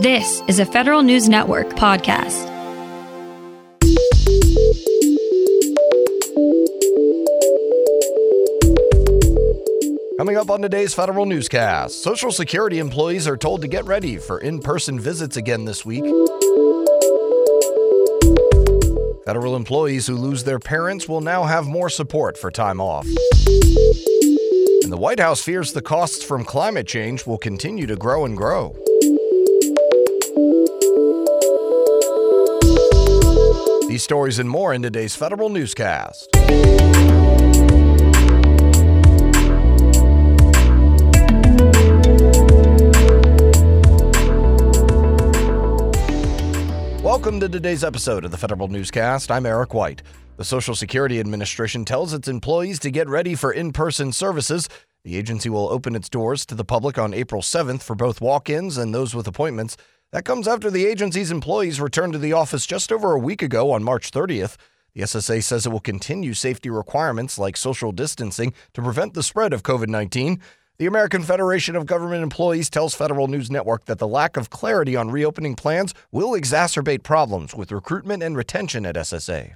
This is a Federal News Network podcast. Coming up on today's Federal Newscast, Social Security employees are told to get ready for in person visits again this week. Federal employees who lose their parents will now have more support for time off. And the White House fears the costs from climate change will continue to grow and grow. These stories and more in today's Federal Newscast. Welcome to today's episode of the Federal Newscast. I'm Eric White. The Social Security Administration tells its employees to get ready for in person services. The agency will open its doors to the public on April 7th for both walk ins and those with appointments. That comes after the agency's employees returned to the office just over a week ago on March 30th. The SSA says it will continue safety requirements like social distancing to prevent the spread of COVID 19. The American Federation of Government Employees tells Federal News Network that the lack of clarity on reopening plans will exacerbate problems with recruitment and retention at SSA.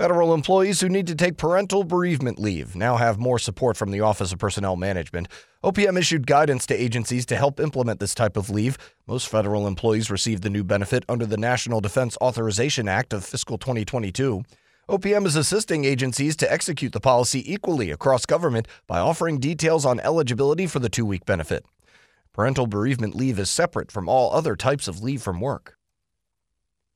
Federal employees who need to take parental bereavement leave now have more support from the Office of Personnel Management. OPM issued guidance to agencies to help implement this type of leave. Most federal employees receive the new benefit under the National Defense Authorization Act of fiscal 2022. OPM is assisting agencies to execute the policy equally across government by offering details on eligibility for the two week benefit. Parental bereavement leave is separate from all other types of leave from work.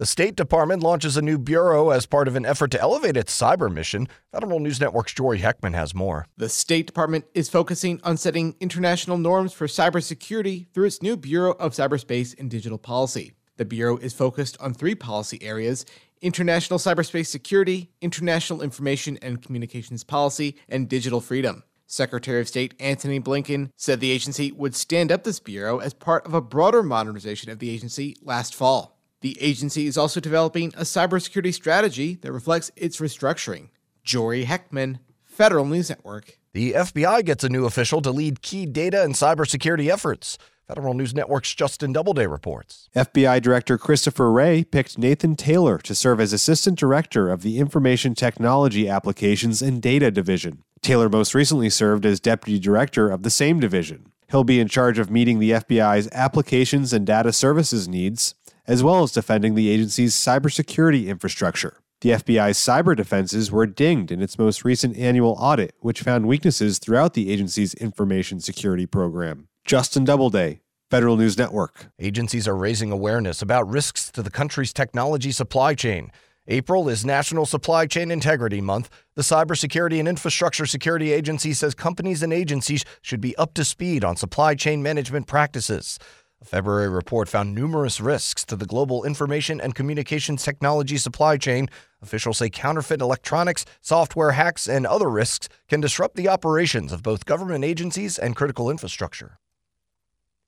The State Department launches a new bureau as part of an effort to elevate its cyber mission. Federal News Network's Jory Heckman has more. The State Department is focusing on setting international norms for cybersecurity through its new Bureau of Cyberspace and Digital Policy. The Bureau is focused on three policy areas international cyberspace security, international information and communications policy, and digital freedom. Secretary of State Antony Blinken said the agency would stand up this bureau as part of a broader modernization of the agency last fall. The agency is also developing a cybersecurity strategy that reflects its restructuring. Jory Heckman, Federal News Network. The FBI gets a new official to lead key data and cybersecurity efforts. Federal News Network's Justin Doubleday reports. FBI Director Christopher Wray picked Nathan Taylor to serve as Assistant Director of the Information Technology Applications and Data Division. Taylor most recently served as Deputy Director of the same division. He'll be in charge of meeting the FBI's applications and data services needs, as well as defending the agency's cybersecurity infrastructure. The FBI's cyber defenses were dinged in its most recent annual audit, which found weaknesses throughout the agency's information security program. Justin Doubleday, Federal News Network. Agencies are raising awareness about risks to the country's technology supply chain. April is National Supply Chain Integrity Month. The Cybersecurity and Infrastructure Security Agency says companies and agencies should be up to speed on supply chain management practices. A February report found numerous risks to the global information and communications technology supply chain. Officials say counterfeit electronics, software hacks, and other risks can disrupt the operations of both government agencies and critical infrastructure.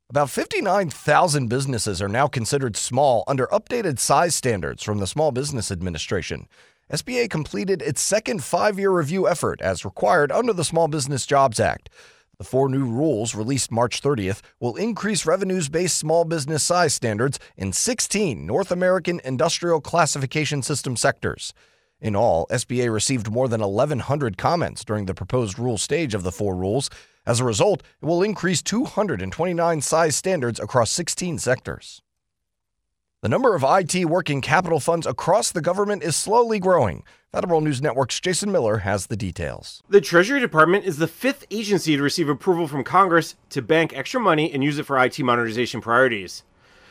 About 59,000 businesses are now considered small under updated size standards from the Small Business Administration. SBA completed its second five year review effort as required under the Small Business Jobs Act. The four new rules, released March 30th, will increase revenues based small business size standards in 16 North American industrial classification system sectors. In all, SBA received more than 1,100 comments during the proposed rule stage of the four rules. As a result, it will increase 229 size standards across 16 sectors. The number of IT working capital funds across the government is slowly growing. Federal News Network's Jason Miller has the details. The Treasury Department is the fifth agency to receive approval from Congress to bank extra money and use it for IT modernization priorities.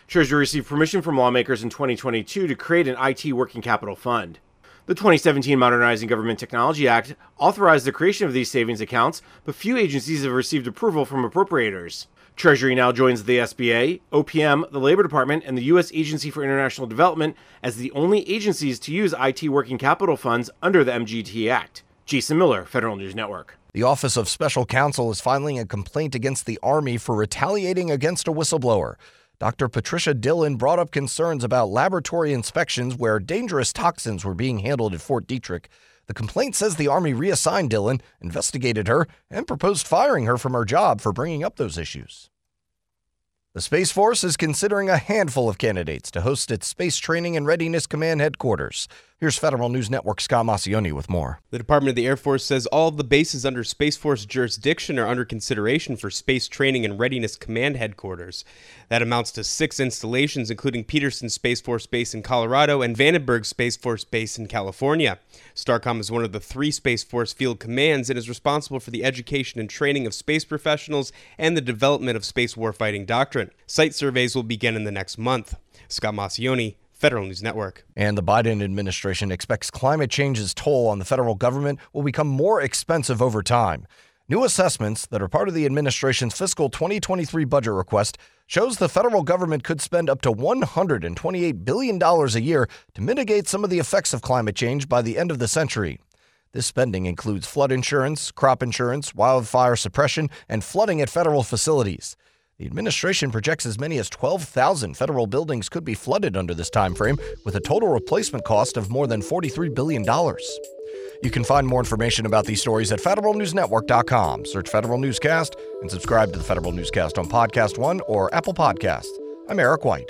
Treasury received permission from lawmakers in 2022 to create an IT working capital fund. The 2017 Modernizing Government Technology Act authorized the creation of these savings accounts, but few agencies have received approval from appropriators. Treasury now joins the SBA, OPM, the Labor Department, and the U.S. Agency for International Development as the only agencies to use IT working capital funds under the MGT Act. Jason Miller, Federal News Network. The Office of Special Counsel is filing a complaint against the Army for retaliating against a whistleblower. Dr. Patricia Dillon brought up concerns about laboratory inspections where dangerous toxins were being handled at Fort Detrick. The complaint says the Army reassigned Dillon, investigated her, and proposed firing her from her job for bringing up those issues. The Space Force is considering a handful of candidates to host its Space Training and Readiness Command headquarters. Here's Federal News Network Scott Maucione with more. The Department of the Air Force says all of the bases under Space Force jurisdiction are under consideration for Space Training and Readiness Command headquarters. That amounts to six installations, including Peterson Space Force Base in Colorado and Vandenberg Space Force Base in California. STARCOM is one of the three Space Force field commands and is responsible for the education and training of space professionals and the development of space warfighting doctrine. Site surveys will begin in the next month. Scott Maucione, Federal News Network. And the Biden administration expects climate change's toll on the federal government will become more expensive over time. New assessments that are part of the administration's fiscal 2023 budget request shows the federal government could spend up to $128 billion a year to mitigate some of the effects of climate change by the end of the century. This spending includes flood insurance, crop insurance, wildfire suppression, and flooding at federal facilities. The administration projects as many as 12,000 federal buildings could be flooded under this time frame, with a total replacement cost of more than $43 billion. You can find more information about these stories at federalnewsnetwork.com. Search Federal Newscast and subscribe to the Federal Newscast on Podcast One or Apple Podcasts. I'm Eric White.